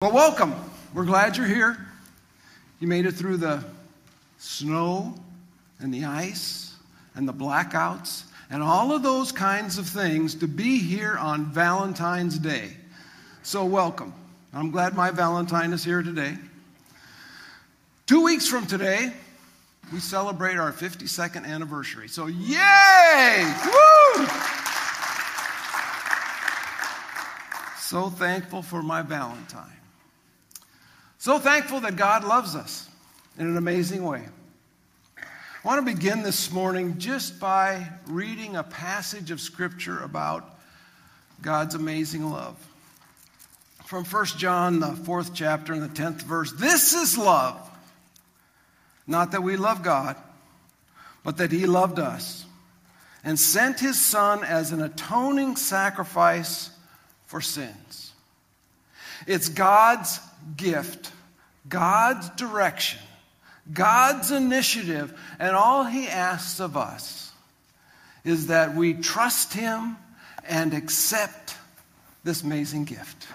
Well, welcome. We're glad you're here. You made it through the snow and the ice and the blackouts and all of those kinds of things to be here on Valentine's Day. So, welcome. I'm glad my Valentine is here today. Two weeks from today, we celebrate our 52nd anniversary. So, yay! Woo! So thankful for my Valentine. So thankful that God loves us in an amazing way. I want to begin this morning just by reading a passage of Scripture about God's amazing love. From 1 John, the fourth chapter, and the 10th verse This is love. Not that we love God, but that He loved us and sent His Son as an atoning sacrifice for sins. It's God's gift, God's direction, God's initiative, and all He asks of us is that we trust Him and accept this amazing gift.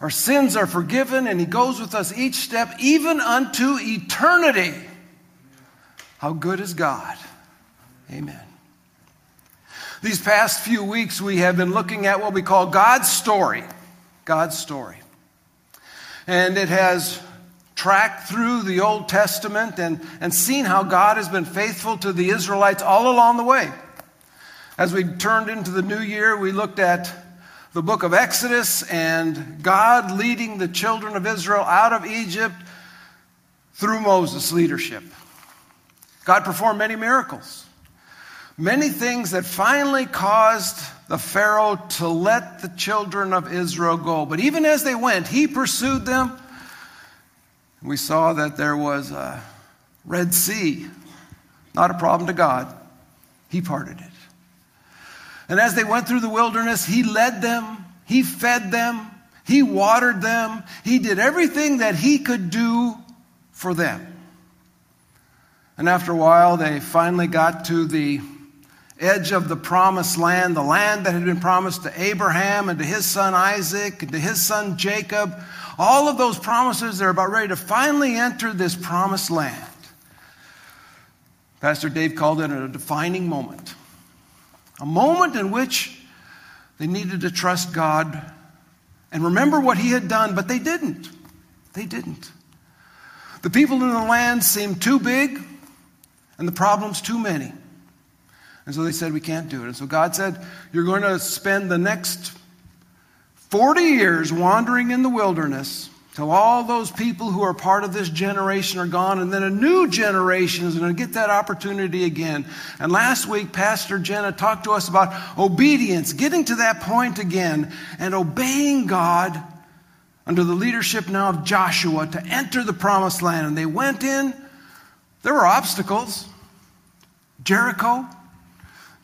Our sins are forgiven, and He goes with us each step, even unto eternity. How good is God? Amen. These past few weeks, we have been looking at what we call God's story. God's story. And it has tracked through the Old Testament and, and seen how God has been faithful to the Israelites all along the way. As we turned into the new year, we looked at the book of Exodus and God leading the children of Israel out of Egypt through Moses' leadership. God performed many miracles, many things that finally caused the Pharaoh to let the children of Israel go. But even as they went, he pursued them. We saw that there was a Red Sea, not a problem to God. He parted it. And as they went through the wilderness, he led them, he fed them, he watered them, he did everything that he could do for them. And after a while, they finally got to the edge of the promised land, the land that had been promised to Abraham and to his son Isaac and to his son Jacob. All of those promises, they're about ready to finally enter this promised land. Pastor Dave called it a defining moment. A moment in which they needed to trust God and remember what He had done, but they didn't. They didn't. The people in the land seemed too big and the problems too many. And so they said, We can't do it. And so God said, You're going to spend the next 40 years wandering in the wilderness till all those people who are part of this generation are gone, and then a new generation is going to get that opportunity again. And last week, Pastor Jenna talked to us about obedience, getting to that point again, and obeying God under the leadership now of Joshua to enter the promised land. And they went in, there were obstacles. Jericho,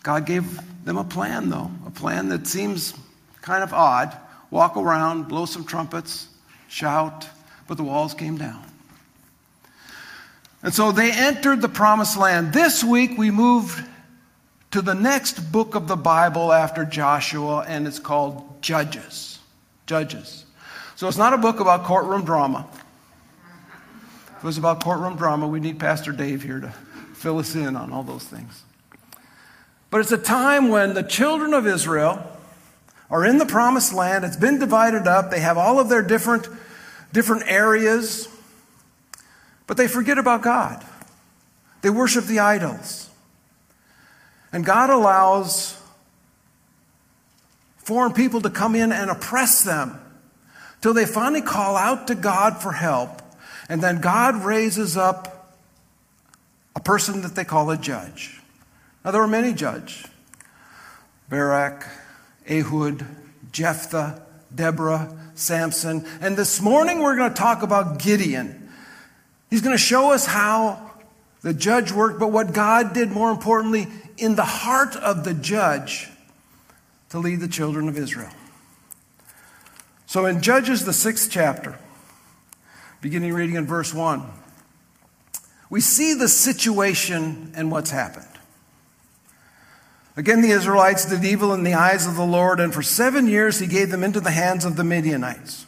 God gave them a plan, though, a plan that seems kind of odd. Walk around, blow some trumpets, shout, but the walls came down. And so they entered the promised land. This week we moved to the next book of the Bible after Joshua, and it's called Judges. Judges. So it's not a book about courtroom drama. If it was about courtroom drama, we need Pastor Dave here to fill us in on all those things. But it's a time when the children of Israel are in the promised land. It's been divided up. They have all of their different, different areas, but they forget about God. They worship the idols. And God allows foreign people to come in and oppress them till they finally call out to God for help. And then God raises up a person that they call a judge. Now, there were many judges Barak, Ehud, Jephthah, Deborah, Samson. And this morning we're going to talk about Gideon. He's going to show us how the judge worked, but what God did more importantly in the heart of the judge to lead the children of Israel. So in Judges, the sixth chapter, beginning reading in verse 1, we see the situation and what's happened. Again, the Israelites did evil in the eyes of the Lord, and for seven years he gave them into the hands of the Midianites.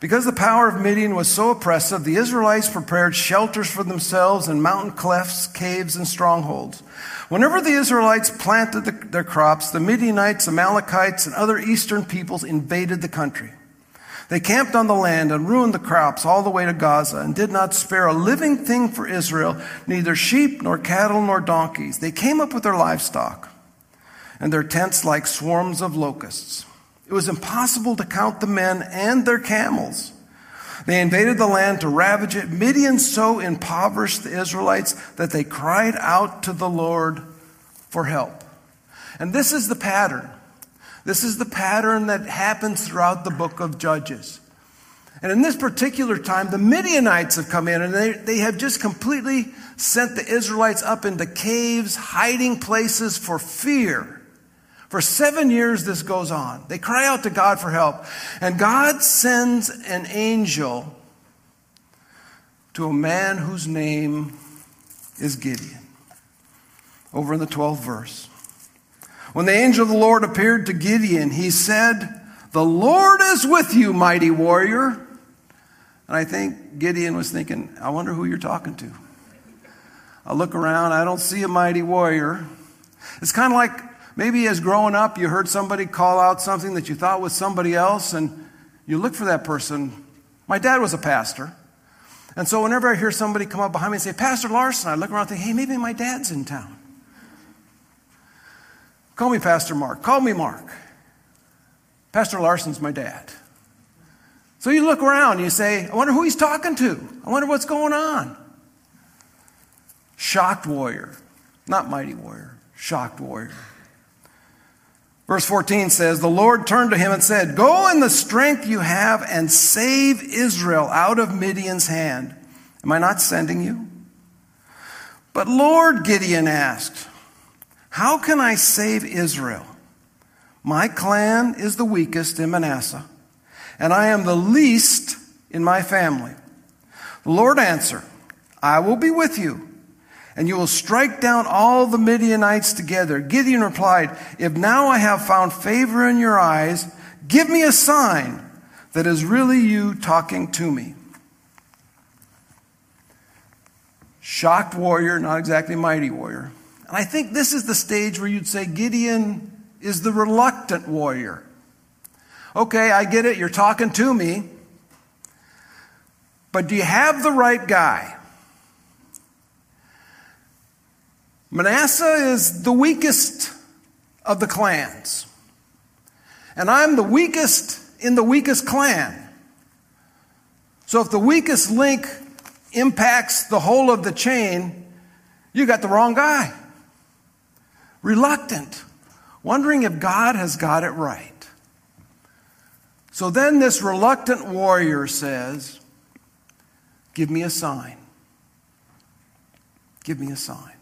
Because the power of Midian was so oppressive, the Israelites prepared shelters for themselves in mountain clefts, caves, and strongholds. Whenever the Israelites planted the, their crops, the Midianites, Amalekites, and other eastern peoples invaded the country. They camped on the land and ruined the crops all the way to Gaza and did not spare a living thing for Israel, neither sheep nor cattle nor donkeys. They came up with their livestock and their tents like swarms of locusts. It was impossible to count the men and their camels. They invaded the land to ravage it. Midian so impoverished the Israelites that they cried out to the Lord for help. And this is the pattern. This is the pattern that happens throughout the book of Judges. And in this particular time, the Midianites have come in and they, they have just completely sent the Israelites up into caves, hiding places for fear. For seven years, this goes on. They cry out to God for help. And God sends an angel to a man whose name is Gideon. Over in the 12th verse. When the angel of the Lord appeared to Gideon, he said, The Lord is with you, mighty warrior. And I think Gideon was thinking, I wonder who you're talking to. I look around, I don't see a mighty warrior. It's kind of like maybe as growing up, you heard somebody call out something that you thought was somebody else, and you look for that person. My dad was a pastor. And so whenever I hear somebody come up behind me and say, Pastor Larson, I look around and think, hey, maybe my dad's in town. Call me Pastor Mark. Call me Mark. Pastor Larson's my dad. So you look around and you say, I wonder who he's talking to. I wonder what's going on. Shocked warrior, not mighty warrior, shocked warrior. Verse 14 says, The Lord turned to him and said, Go in the strength you have and save Israel out of Midian's hand. Am I not sending you? But Lord, Gideon asked, how can I save Israel? My clan is the weakest in Manasseh, and I am the least in my family. The Lord answered, I will be with you, and you will strike down all the Midianites together. Gideon replied, If now I have found favor in your eyes, give me a sign that is really you talking to me. Shocked warrior, not exactly mighty warrior. And I think this is the stage where you'd say Gideon is the reluctant warrior. Okay, I get it, you're talking to me, but do you have the right guy? Manasseh is the weakest of the clans. And I'm the weakest in the weakest clan. So if the weakest link impacts the whole of the chain, you got the wrong guy reluctant, wondering if God has got it right. So then this reluctant warrior says, Give me a sign. Give me a sign.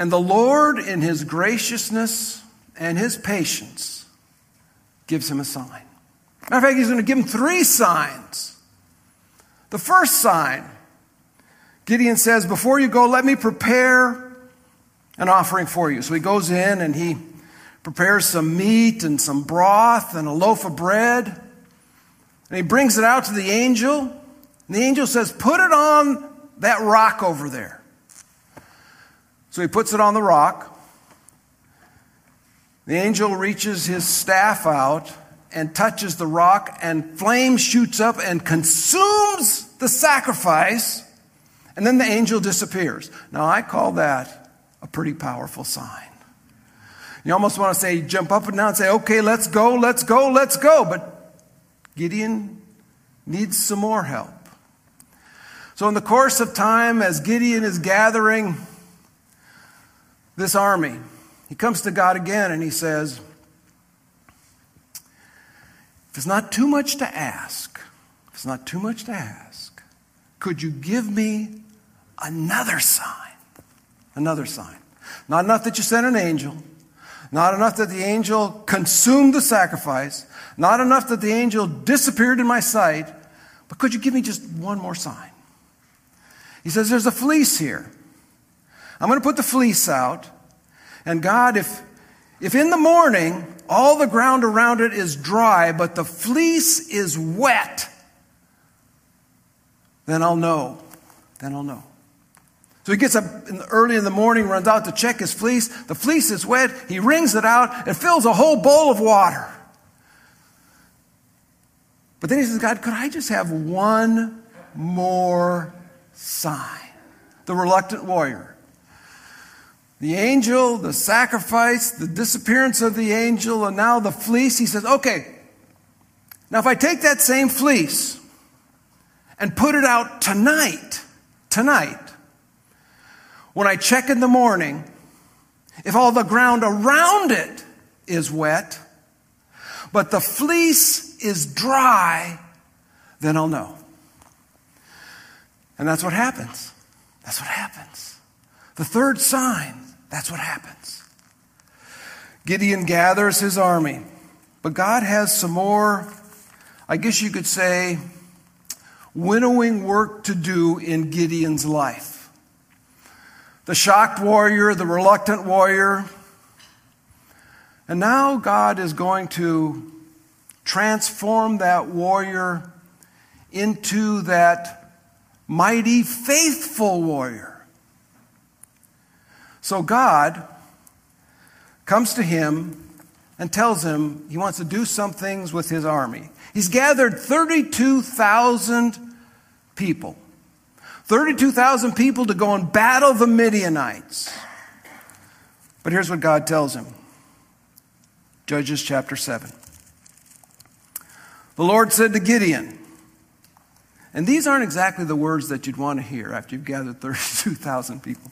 And the Lord, in his graciousness and his patience, gives him a sign. Matter of fact, he's going to give him three signs. The first sign, Gideon says, Before you go, let me prepare an offering for you. So he goes in and he prepares some meat and some broth and a loaf of bread. And he brings it out to the angel. And the angel says, Put it on that rock over there. So he puts it on the rock. The angel reaches his staff out and touches the rock, and flame shoots up and consumes the sacrifice. And then the angel disappears. Now, I call that a pretty powerful sign. You almost want to say, jump up and down and say, okay, let's go, let's go, let's go. But Gideon needs some more help. So, in the course of time, as Gideon is gathering this army, he comes to God again and he says, If it's not too much to ask, if it's not too much to ask, could you give me another sign? Another sign. Not enough that you sent an angel. Not enough that the angel consumed the sacrifice. Not enough that the angel disappeared in my sight. But could you give me just one more sign? He says, There's a fleece here. I'm going to put the fleece out. And God, if, If in the morning all the ground around it is dry, but the fleece is wet, then I'll know. Then I'll know. So he gets up in the, early in the morning, runs out to check his fleece. The fleece is wet. He wrings it out and fills a whole bowl of water. But then he says, God, could I just have one more sign? The reluctant warrior. The angel, the sacrifice, the disappearance of the angel, and now the fleece. He says, okay, now if I take that same fleece and put it out tonight, tonight, when I check in the morning, if all the ground around it is wet, but the fleece is dry, then I'll know. And that's what happens. That's what happens. The third sign, that's what happens. Gideon gathers his army, but God has some more, I guess you could say, winnowing work to do in Gideon's life. The shocked warrior, the reluctant warrior. And now God is going to transform that warrior into that mighty, faithful warrior. So God comes to him and tells him he wants to do some things with his army. He's gathered 32,000 people. 32,000 people to go and battle the Midianites. But here's what God tells him Judges chapter 7. The Lord said to Gideon, and these aren't exactly the words that you'd want to hear after you've gathered 32,000 people.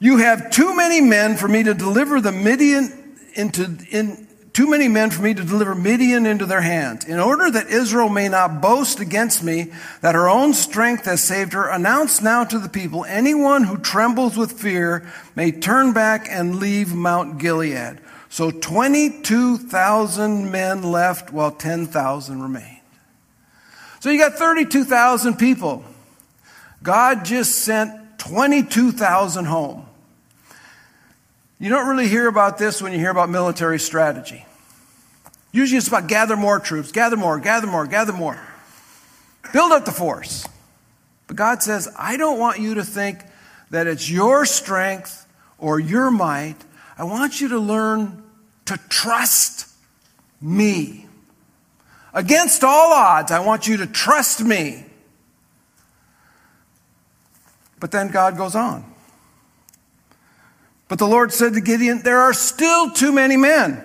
You have too many men for me to deliver the Midian into, in, too many men for me to deliver Midian into their hands. In order that Israel may not boast against me that her own strength has saved her, announce now to the people, anyone who trembles with fear may turn back and leave Mount Gilead. So 22,000 men left while 10,000 remained. So you got 32,000 people. God just sent 22,000 home. You don't really hear about this when you hear about military strategy. Usually it's about gather more troops, gather more, gather more, gather more. Build up the force. But God says, I don't want you to think that it's your strength or your might. I want you to learn to trust me. Against all odds, I want you to trust me. But then God goes on. But the Lord said to Gideon, There are still too many men.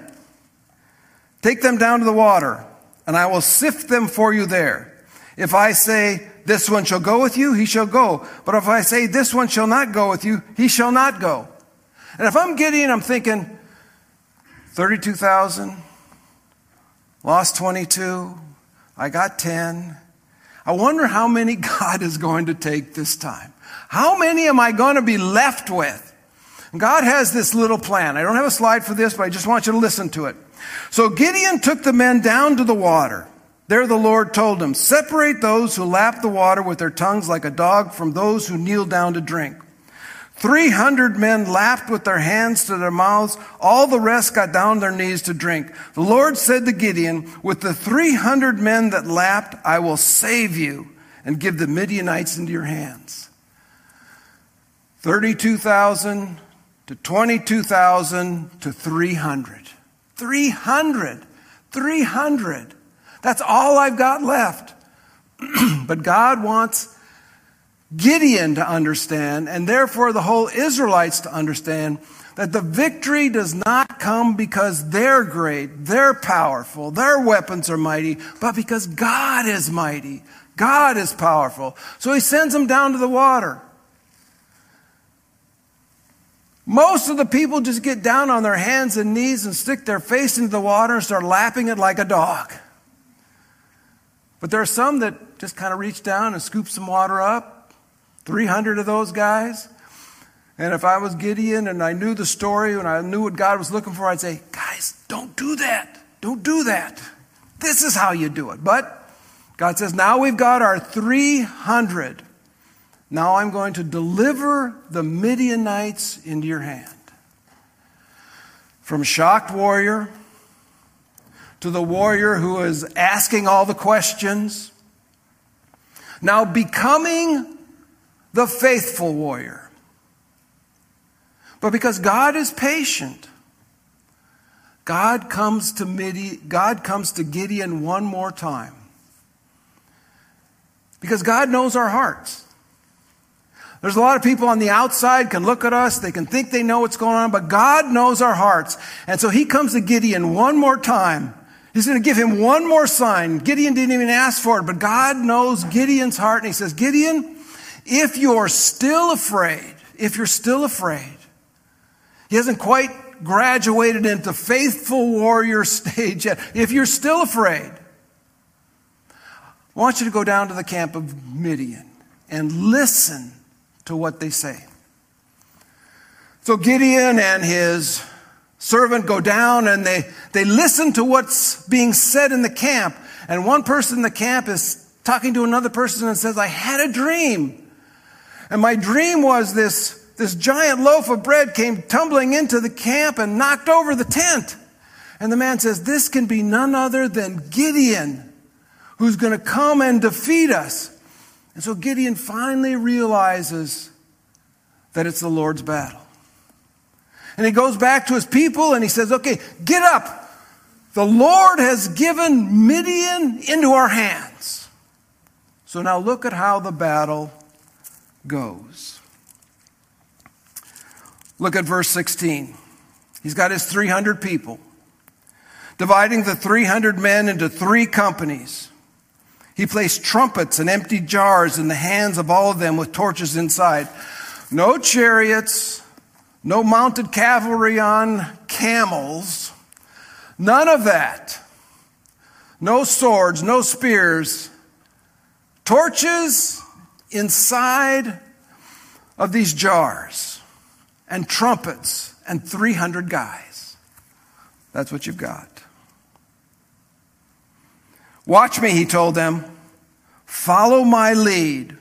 Take them down to the water, and I will sift them for you there. If I say, This one shall go with you, he shall go. But if I say, This one shall not go with you, he shall not go. And if I'm Gideon, I'm thinking, 32,000, lost 22, I got 10. I wonder how many God is going to take this time. How many am I going to be left with? God has this little plan. I don't have a slide for this, but I just want you to listen to it. So Gideon took the men down to the water. There the Lord told him, Separate those who lap the water with their tongues like a dog from those who kneel down to drink. Three hundred men lapped with their hands to their mouths. All the rest got down their knees to drink. The Lord said to Gideon, With the three hundred men that lapped, I will save you and give the Midianites into your hands. 32,000 to 22,000 to 300. 300. 300. That's all I've got left. but God wants Gideon to understand, and therefore the whole Israelites to understand, that the victory does not come because they're great, they're powerful, their weapons are mighty, but because God is mighty. God is powerful. So he sends them down to the water. Most of the people just get down on their hands and knees and stick their face into the water and start lapping it like a dog. But there are some that just kind of reach down and scoop some water up. 300 of those guys. And if I was Gideon and I knew the story and I knew what God was looking for, I'd say, guys, don't do that. Don't do that. This is how you do it. But God says, now we've got our 300. Now I'm going to deliver the Midianites into your hand. From shocked warrior to the warrior who is asking all the questions, now becoming the faithful warrior. But because God is patient, God comes to Midi, God comes to Gideon one more time. Because God knows our hearts. There's a lot of people on the outside can look at us, they can think they know what's going on, but God knows our hearts. And so he comes to Gideon one more time. He's going to give him one more sign. Gideon didn't even ask for it, but God knows Gideon's heart and he says, Gideon, if you're still afraid, if you're still afraid, he hasn't quite graduated into faithful warrior stage yet. If you're still afraid, I want you to go down to the camp of Midian and listen to what they say. So Gideon and his servant go down and they, they listen to what's being said in the camp. And one person in the camp is talking to another person and says, I had a dream. And my dream was this, this giant loaf of bread came tumbling into the camp and knocked over the tent. And the man says, This can be none other than Gideon, who's going to come and defeat us. And so Gideon finally realizes that it's the Lord's battle. And he goes back to his people and he says, Okay, get up. The Lord has given Midian into our hands. So now look at how the battle goes. Look at verse 16. He's got his 300 people, dividing the 300 men into three companies. He placed trumpets and empty jars in the hands of all of them with torches inside. No chariots, no mounted cavalry on camels, none of that. No swords, no spears, torches inside of these jars, and trumpets, and 300 guys. That's what you've got. Watch me, he told them. Follow my lead.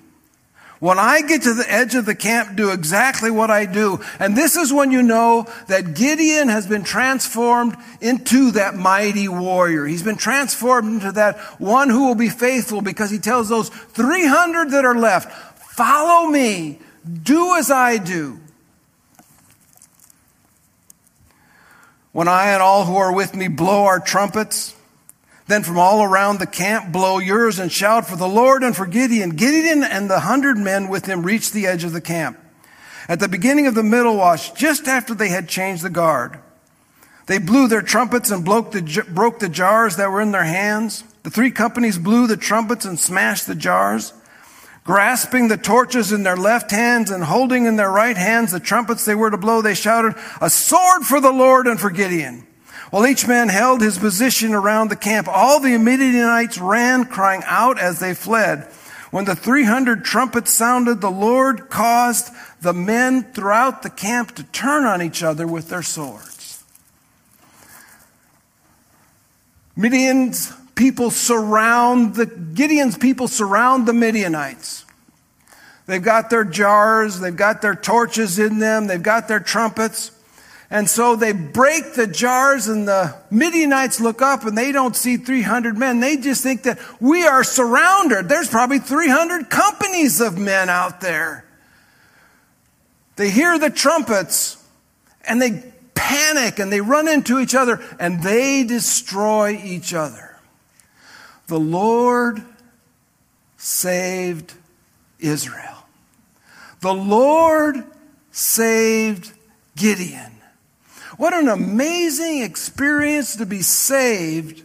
When I get to the edge of the camp, do exactly what I do. And this is when you know that Gideon has been transformed into that mighty warrior. He's been transformed into that one who will be faithful because he tells those 300 that are left, follow me, do as I do. When I and all who are with me blow our trumpets, then from all around the camp blow yours and shout for the Lord and for Gideon. Gideon and the hundred men with him reached the edge of the camp. At the beginning of the middle watch, just after they had changed the guard, they blew their trumpets and broke the, broke the jars that were in their hands. The three companies blew the trumpets and smashed the jars. Grasping the torches in their left hands and holding in their right hands the trumpets they were to blow, they shouted, A sword for the Lord and for Gideon. While each man held his position around the camp, all the Midianites ran, crying out as they fled. When the 300 trumpets sounded, the Lord caused the men throughout the camp to turn on each other with their swords. Midian's people surround the, Gideon's people surround the Midianites. They've got their jars, they've got their torches in them, they've got their trumpets. And so they break the jars, and the Midianites look up and they don't see 300 men. They just think that we are surrounded. There's probably 300 companies of men out there. They hear the trumpets and they panic and they run into each other and they destroy each other. The Lord saved Israel. The Lord saved Gideon. What an amazing experience to be saved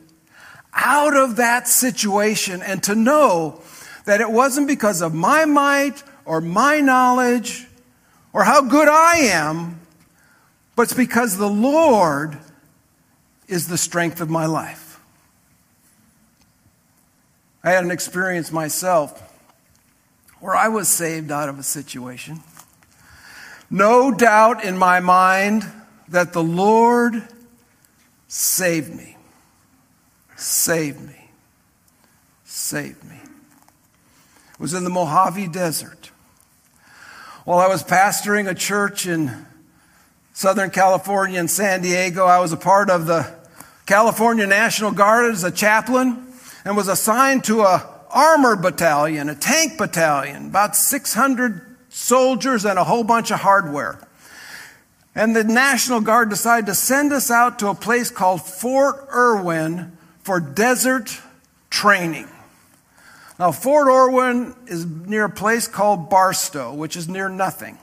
out of that situation and to know that it wasn't because of my might or my knowledge or how good I am, but it's because the Lord is the strength of my life. I had an experience myself where I was saved out of a situation. No doubt in my mind that the Lord saved me. Saved me. Saved me. It was in the Mojave Desert. While I was pastoring a church in Southern California in San Diego. I was a part of the California National Guard as a chaplain and was assigned to a armored battalion, a tank battalion, about 600 soldiers and a whole bunch of hardware. And the National Guard decided to send us out to a place called Fort Irwin for desert training. Now, Fort Irwin is near a place called Barstow, which is near nothing.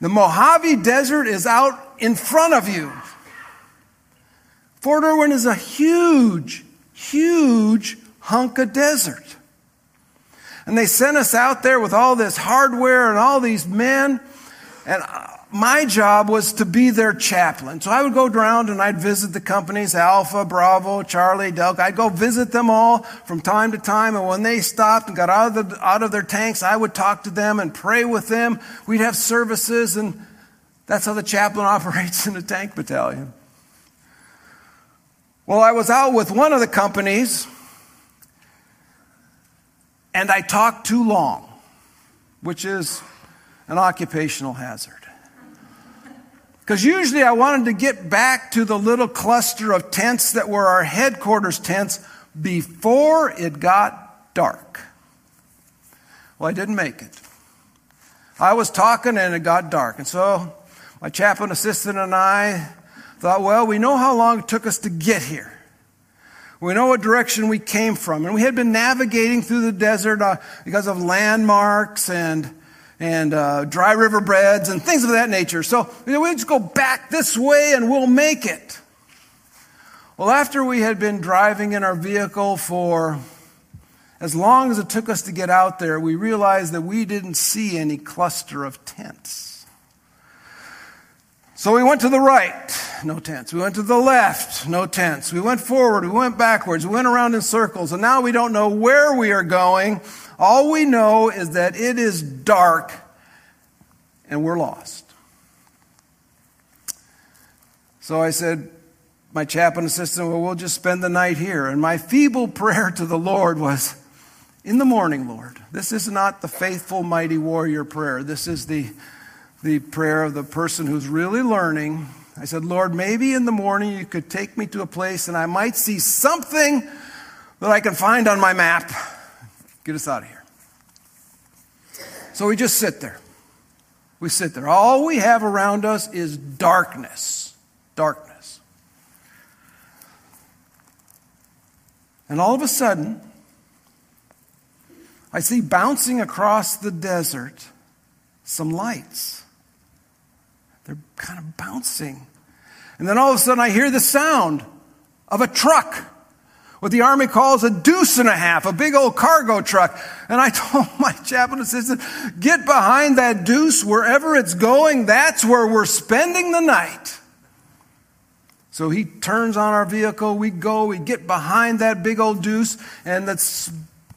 The Mojave Desert is out in front of you. Fort Irwin is a huge, huge hunk of desert. And they sent us out there with all this hardware and all these men. And uh, my job was to be their chaplain. So I would go around and I'd visit the companies, Alpha, Bravo, Charlie, Delta. I'd go visit them all from time to time. And when they stopped and got out of, the, out of their tanks, I would talk to them and pray with them. We'd have services and that's how the chaplain operates in a tank battalion. Well, I was out with one of the companies and I talked too long, which is an occupational hazard. Because usually I wanted to get back to the little cluster of tents that were our headquarters tents before it got dark. Well, I didn't make it. I was talking and it got dark. And so my chaplain assistant and I thought, well, we know how long it took us to get here. We know what direction we came from. And we had been navigating through the desert uh, because of landmarks and, and uh, dry river beds and things of that nature. So you know, we just go back this way and we'll make it. Well, after we had been driving in our vehicle for as long as it took us to get out there, we realized that we didn't see any cluster of tents. So we went to the right, no tents. We went to the left, no tents. We went forward, we went backwards, we went around in circles, and now we don't know where we are going. All we know is that it is dark and we're lost. So I said, my chaplain assistant, well, we'll just spend the night here. And my feeble prayer to the Lord was, in the morning, Lord. This is not the faithful, mighty warrior prayer. This is the the prayer of the person who's really learning. I said, Lord, maybe in the morning you could take me to a place and I might see something that I can find on my map. Get us out of here. So we just sit there. We sit there. All we have around us is darkness. Darkness. And all of a sudden, I see bouncing across the desert some lights. They're kind of bouncing. And then all of a sudden I hear the sound of a truck. What the Army calls a deuce and a half, a big old cargo truck. And I told my chaplain assistant, get behind that deuce wherever it's going. That's where we're spending the night. So he turns on our vehicle. We go, we get behind that big old deuce, and the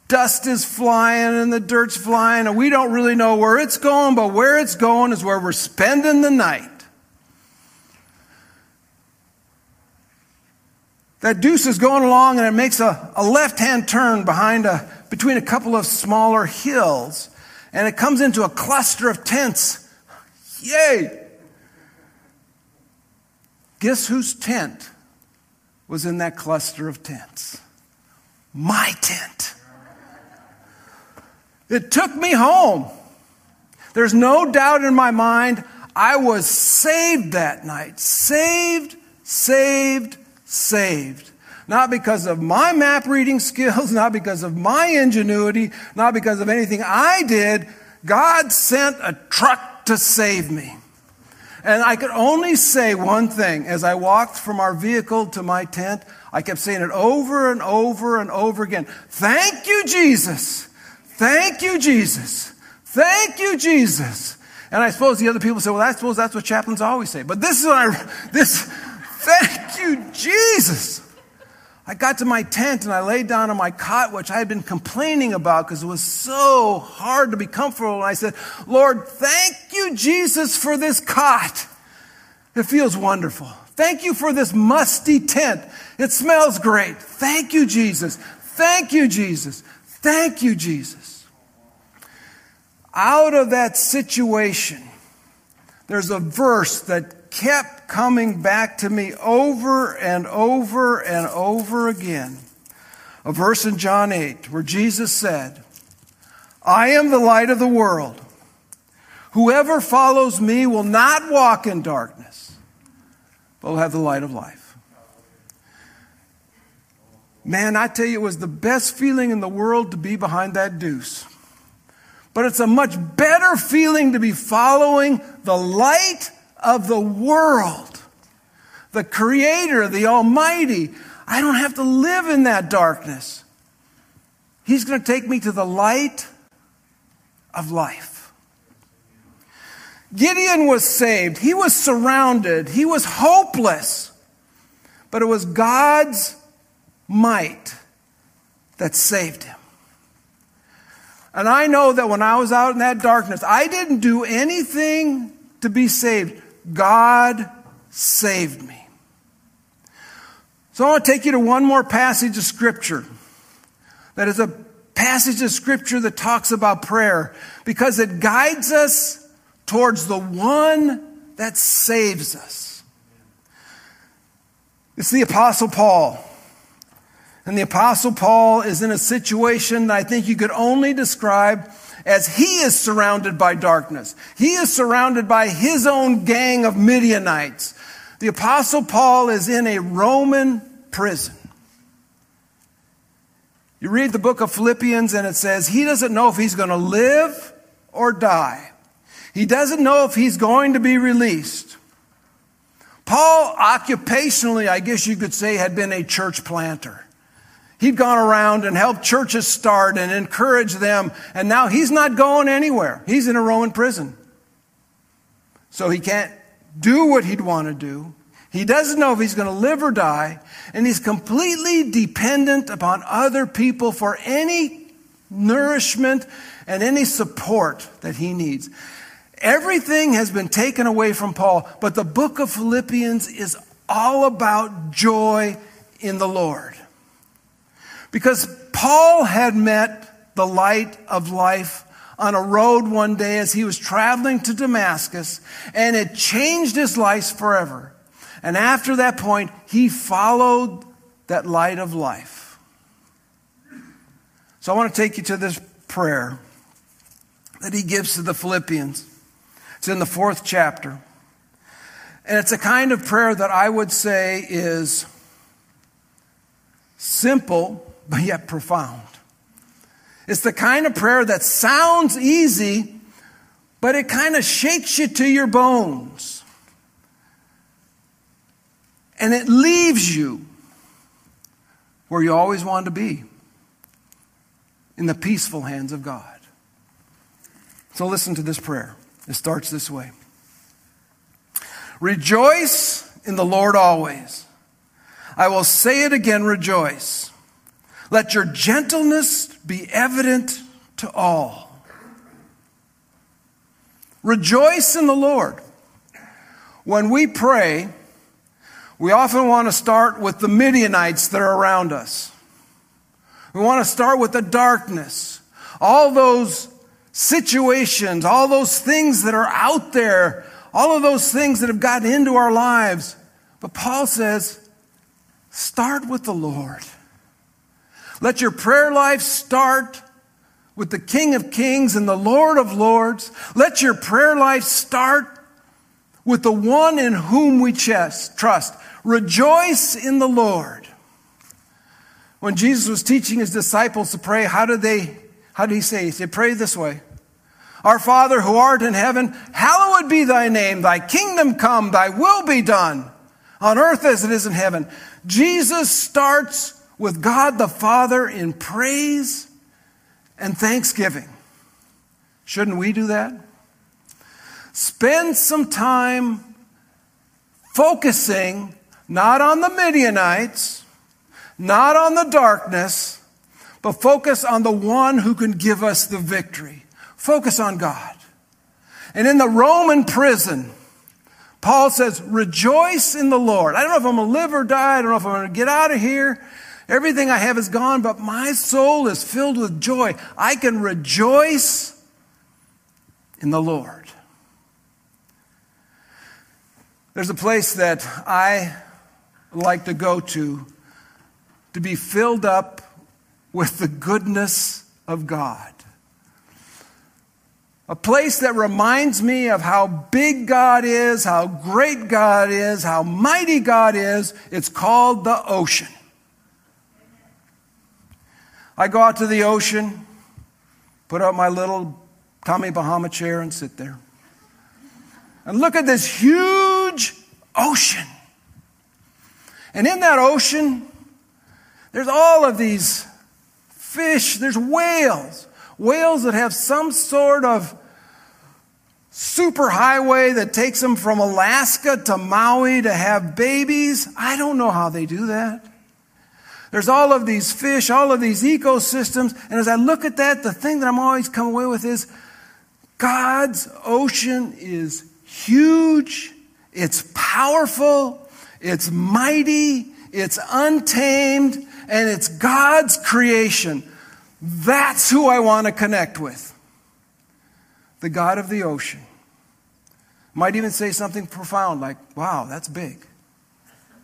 dust is flying and the dirt's flying, and we don't really know where it's going, but where it's going is where we're spending the night. That deuce is going along and it makes a, a left hand turn behind a, between a couple of smaller hills, and it comes into a cluster of tents. Yay! Guess whose tent was in that cluster of tents? My tent. It took me home. There's no doubt in my mind I was saved that night. Saved, saved, saved. Not because of my map reading skills, not because of my ingenuity, not because of anything I did. God sent a truck to save me. And I could only say one thing as I walked from our vehicle to my tent. I kept saying it over and over and over again. Thank you, Jesus. Thank you, Jesus. Thank you, Jesus. And I suppose the other people say, well, I suppose that's what chaplains always say. But this is what I, this, thank you, Jesus. I got to my tent and I laid down on my cot, which I had been complaining about because it was so hard to be comfortable. And I said, Lord, thank you, Jesus, for this cot. It feels wonderful. Thank you for this musty tent. It smells great. Thank you, Jesus. Thank you, Jesus. Thank you, Jesus. Out of that situation, there's a verse that kept coming back to me over and over and over again. A verse in John 8 where Jesus said, I am the light of the world. Whoever follows me will not walk in darkness, but will have the light of life. Man, I tell you, it was the best feeling in the world to be behind that deuce. But it's a much better feeling to be following the light of the world, the Creator, the Almighty. I don't have to live in that darkness. He's going to take me to the light of life. Gideon was saved. He was surrounded. He was hopeless. But it was God's might that saved him. And I know that when I was out in that darkness, I didn't do anything to be saved. God saved me. So I want to take you to one more passage of Scripture. That is a passage of Scripture that talks about prayer because it guides us towards the one that saves us. It's the Apostle Paul. And the Apostle Paul is in a situation that I think you could only describe as he is surrounded by darkness. He is surrounded by his own gang of Midianites. The Apostle Paul is in a Roman prison. You read the book of Philippians and it says he doesn't know if he's going to live or die. He doesn't know if he's going to be released. Paul, occupationally, I guess you could say, had been a church planter. He'd gone around and helped churches start and encourage them, and now he's not going anywhere. He's in a Roman prison. So he can't do what he'd want to do. He doesn't know if he's going to live or die, and he's completely dependent upon other people for any nourishment and any support that he needs. Everything has been taken away from Paul, but the book of Philippians is all about joy in the Lord. Because Paul had met the light of life on a road one day as he was traveling to Damascus, and it changed his life forever. And after that point, he followed that light of life. So I want to take you to this prayer that he gives to the Philippians. It's in the fourth chapter. And it's a kind of prayer that I would say is simple but yet profound. It's the kind of prayer that sounds easy, but it kind of shakes you to your bones. And it leaves you where you always wanted to be in the peaceful hands of God. So listen to this prayer. It starts this way Rejoice in the Lord always. I will say it again, rejoice. Let your gentleness be evident to all. Rejoice in the Lord. When we pray, we often want to start with the Midianites that are around us. We want to start with the darkness, all those situations, all those things that are out there, all of those things that have gotten into our lives. But Paul says, start with the Lord. Let your prayer life start with the King of Kings and the Lord of Lords. Let your prayer life start with the one in whom we trust. Rejoice in the Lord. When Jesus was teaching his disciples to pray, how did they, how did he say? He said, pray this way. Our Father who art in heaven, hallowed be thy name. Thy kingdom come, thy will be done on earth as it is in heaven. Jesus starts with God the Father in praise and thanksgiving. Shouldn't we do that? Spend some time focusing not on the Midianites, not on the darkness, but focus on the one who can give us the victory. Focus on God. And in the Roman prison, Paul says, Rejoice in the Lord. I don't know if I'm going to live or die. I don't know if I'm going to get out of here. Everything I have is gone, but my soul is filled with joy. I can rejoice in the Lord. There's a place that I like to go to to be filled up with the goodness of God. A place that reminds me of how big God is, how great God is, how mighty God is. It's called the ocean. I go out to the ocean, put out my little Tommy Bahama chair, and sit there. And look at this huge ocean. And in that ocean, there's all of these fish, there's whales, whales that have some sort of super highway that takes them from Alaska to Maui to have babies. I don't know how they do that. There's all of these fish, all of these ecosystems. And as I look at that, the thing that I'm always come away with is God's ocean is huge, it's powerful, it's mighty, it's untamed, and it's God's creation. That's who I want to connect with. The God of the ocean. Might even say something profound like, wow, that's big.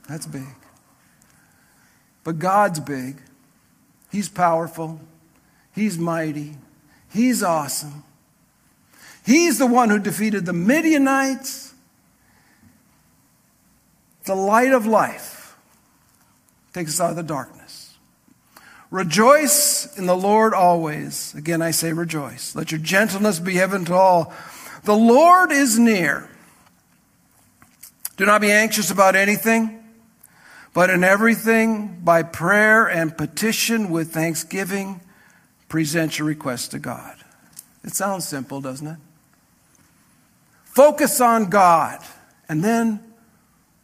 That's big. But God's big. He's powerful. He's mighty. He's awesome. He's the one who defeated the Midianites. The light of life takes us out of the darkness. Rejoice in the Lord always. Again, I say rejoice. Let your gentleness be evident to all. The Lord is near. Do not be anxious about anything but in everything, by prayer and petition with thanksgiving, present your requests to God. It sounds simple, doesn't it? Focus on God and then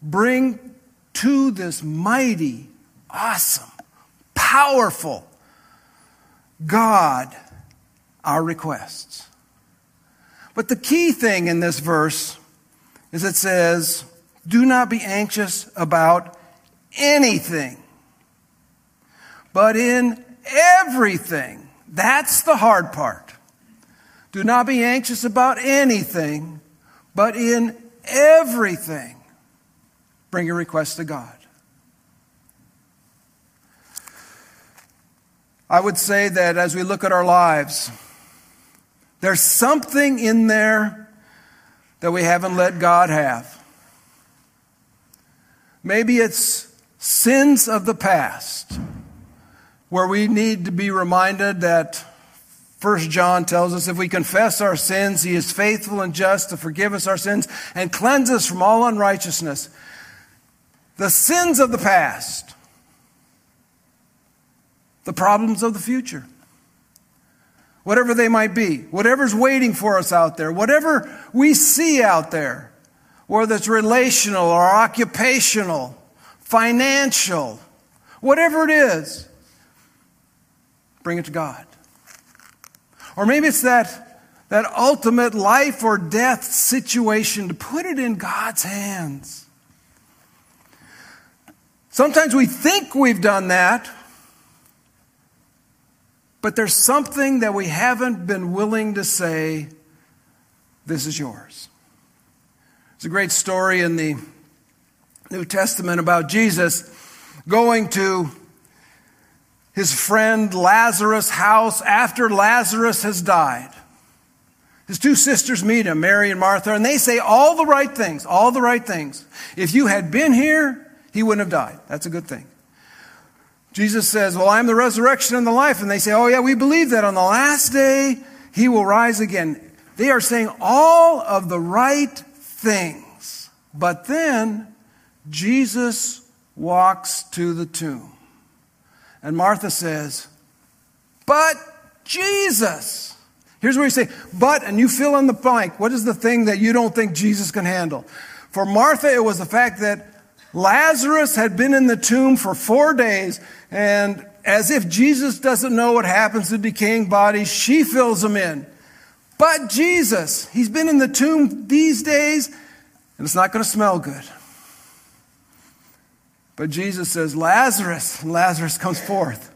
bring to this mighty, awesome, powerful God our requests. But the key thing in this verse is it says, Do not be anxious about anything, but in everything. That's the hard part. Do not be anxious about anything, but in everything, bring your request to God. I would say that as we look at our lives, there's something in there that we haven't let God have. Maybe it's sins of the past, where we need to be reminded that First John tells us if we confess our sins, he is faithful and just to forgive us our sins and cleanse us from all unrighteousness. The sins of the past, the problems of the future, whatever they might be, whatever's waiting for us out there, whatever we see out there, whether it's relational or occupational, financial, whatever it is, bring it to God. Or maybe it's that, that ultimate life or death situation to put it in God's hands. Sometimes we think we've done that, but there's something that we haven't been willing to say, this is yours. It's a great story in the New Testament about Jesus going to his friend Lazarus' house after Lazarus has died. His two sisters meet him, Mary and Martha, and they say all the right things, all the right things. If you had been here, he wouldn't have died. That's a good thing. Jesus says, Well, I'm the resurrection and the life. And they say, Oh, yeah, we believe that on the last day he will rise again. They are saying all of the right things. But then Jesus walks to the tomb. And Martha says, But Jesus. Here's where you say, but, and you fill in the blank. What is the thing that you don't think Jesus can handle? For Martha, it was the fact that Lazarus had been in the tomb for four days, and as if Jesus doesn't know what happens to decaying bodies, she fills them in. But Jesus, he's been in the tomb these days, and it's not going to smell good. But Jesus says, Lazarus, Lazarus comes forth.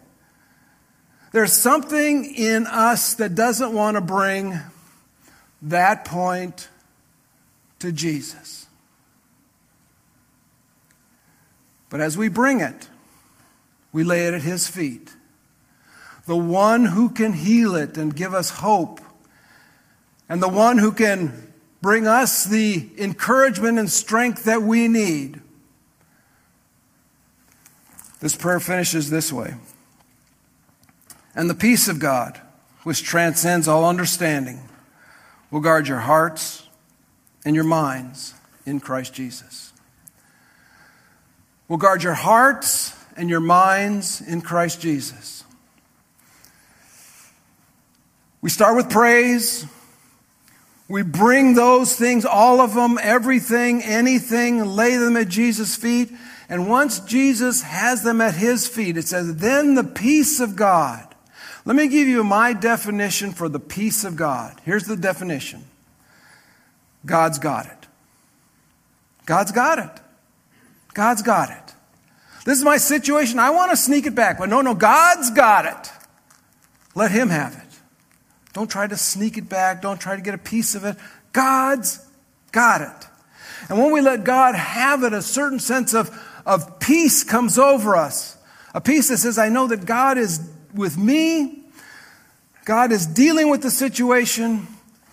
There's something in us that doesn't want to bring that point to Jesus. But as we bring it, we lay it at His feet. The one who can heal it and give us hope, and the one who can bring us the encouragement and strength that we need. This prayer finishes this way. And the peace of God, which transcends all understanding, will guard your hearts and your minds in Christ Jesus. Will guard your hearts and your minds in Christ Jesus. We start with praise. We bring those things, all of them, everything, anything, lay them at Jesus' feet. And once Jesus has them at his feet, it says, then the peace of God. Let me give you my definition for the peace of God. Here's the definition God's got it. God's got it. God's got it. This is my situation. I want to sneak it back, but no, no, God's got it. Let Him have it. Don't try to sneak it back. Don't try to get a piece of it. God's got it. And when we let God have it, a certain sense of, of peace comes over us. A peace that says, I know that God is with me. God is dealing with the situation.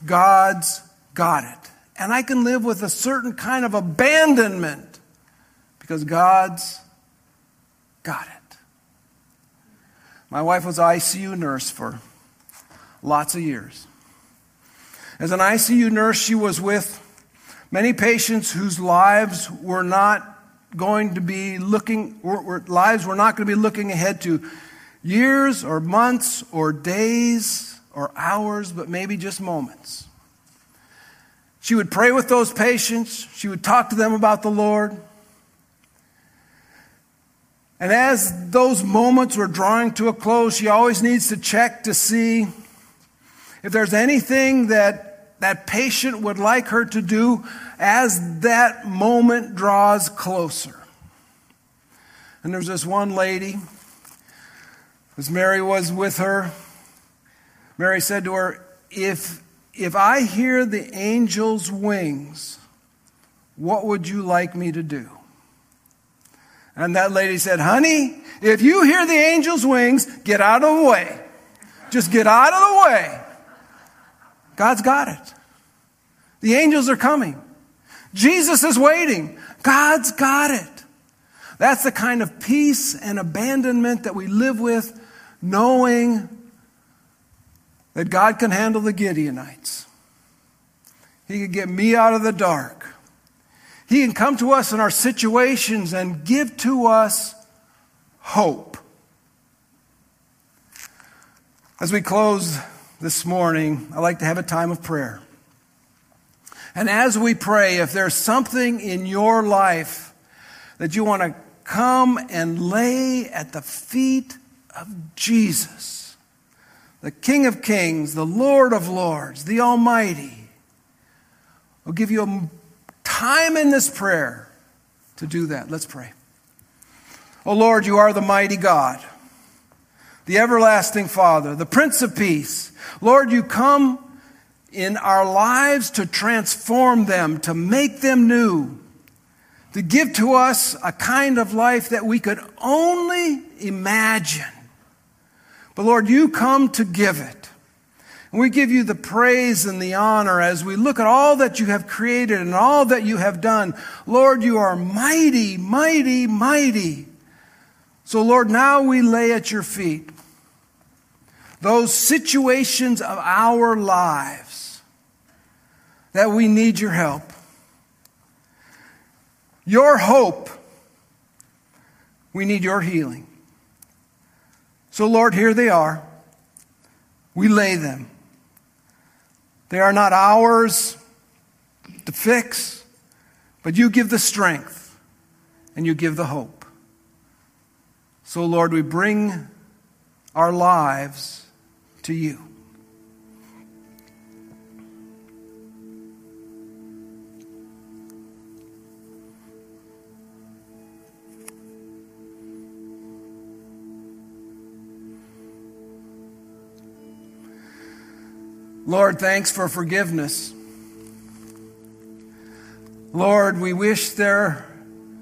God's got it. And I can live with a certain kind of abandonment because God's got it. My wife was ICU nurse for lots of years. As an ICU nurse, she was with many patients whose lives were not going to be looking, were, were, lives were not going to be looking ahead to years or months or days or hours, but maybe just moments. She would pray with those patients. She would talk to them about the Lord. And as those moments were drawing to a close, she always needs to check to see if there's anything that that patient would like her to do as that moment draws closer. And there's this one lady, as Mary was with her, Mary said to her, If, if I hear the angel's wings, what would you like me to do? And that lady said, Honey, if you hear the angel's wings, get out of the way. Just get out of the way. God's got it. The angels are coming. Jesus is waiting. God's got it. That's the kind of peace and abandonment that we live with, knowing that God can handle the Midianites. He can get me out of the dark. He can come to us in our situations and give to us hope. As we close this morning, I'd like to have a time of prayer. And as we pray, if there's something in your life that you want to come and lay at the feet of Jesus, the King of Kings, the Lord of Lords, the Almighty, I'll give you a time in this prayer to do that. Let's pray. Oh Lord, you are the mighty God the everlasting Father, the Prince of Peace. Lord, you come in our lives to transform them, to make them new, to give to us a kind of life that we could only imagine. But Lord, you come to give it. And we give you the praise and the honor as we look at all that you have created and all that you have done. Lord, you are mighty, mighty, mighty. So, Lord, now we lay at your feet those situations of our lives that we need your help. Your hope, we need your healing. So, Lord, here they are. We lay them. They are not ours to fix, but you give the strength and you give the hope. So, Lord, we bring our lives to you. Lord, thanks for forgiveness. Lord, we wish there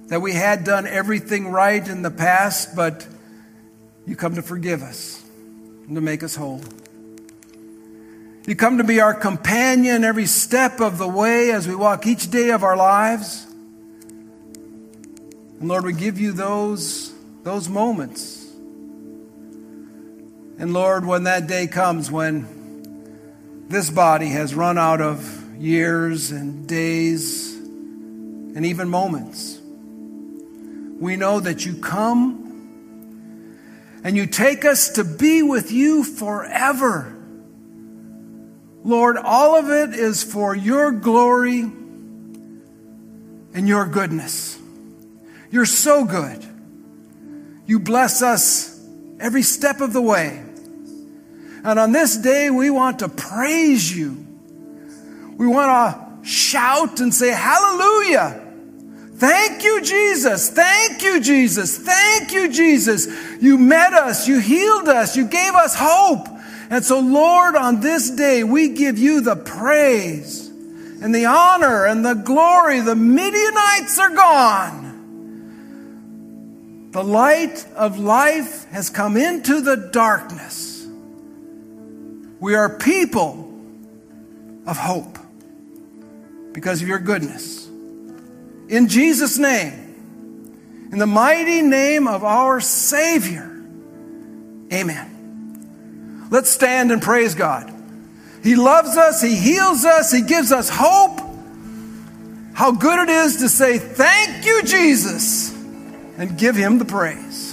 that we had done everything right in the past, but you come to forgive us to make us whole. You come to be our companion every step of the way as we walk each day of our lives. And Lord, we give you those, those moments. And Lord, when that day comes when this body has run out of years and days and even moments, we know that you come and you take us to be with you forever. Lord, all of it is for your glory and your goodness. You're so good. You bless us every step of the way. And on this day, we want to praise you. We want to shout and say, Hallelujah. Thank you, Jesus. Thank you, Jesus. Thank you, Jesus. You met us. You healed us. You gave us hope. And so, Lord, on this day, we give you the praise and the honor and the glory. The Midianites are gone. The light of life has come into the darkness. We are people of hope because of your goodness. In Jesus' name, in the mighty name of our Savior, amen. Let's stand and praise God. He loves us, He heals us, He gives us hope. How good it is to say, Thank you, Jesus, and give Him the praise.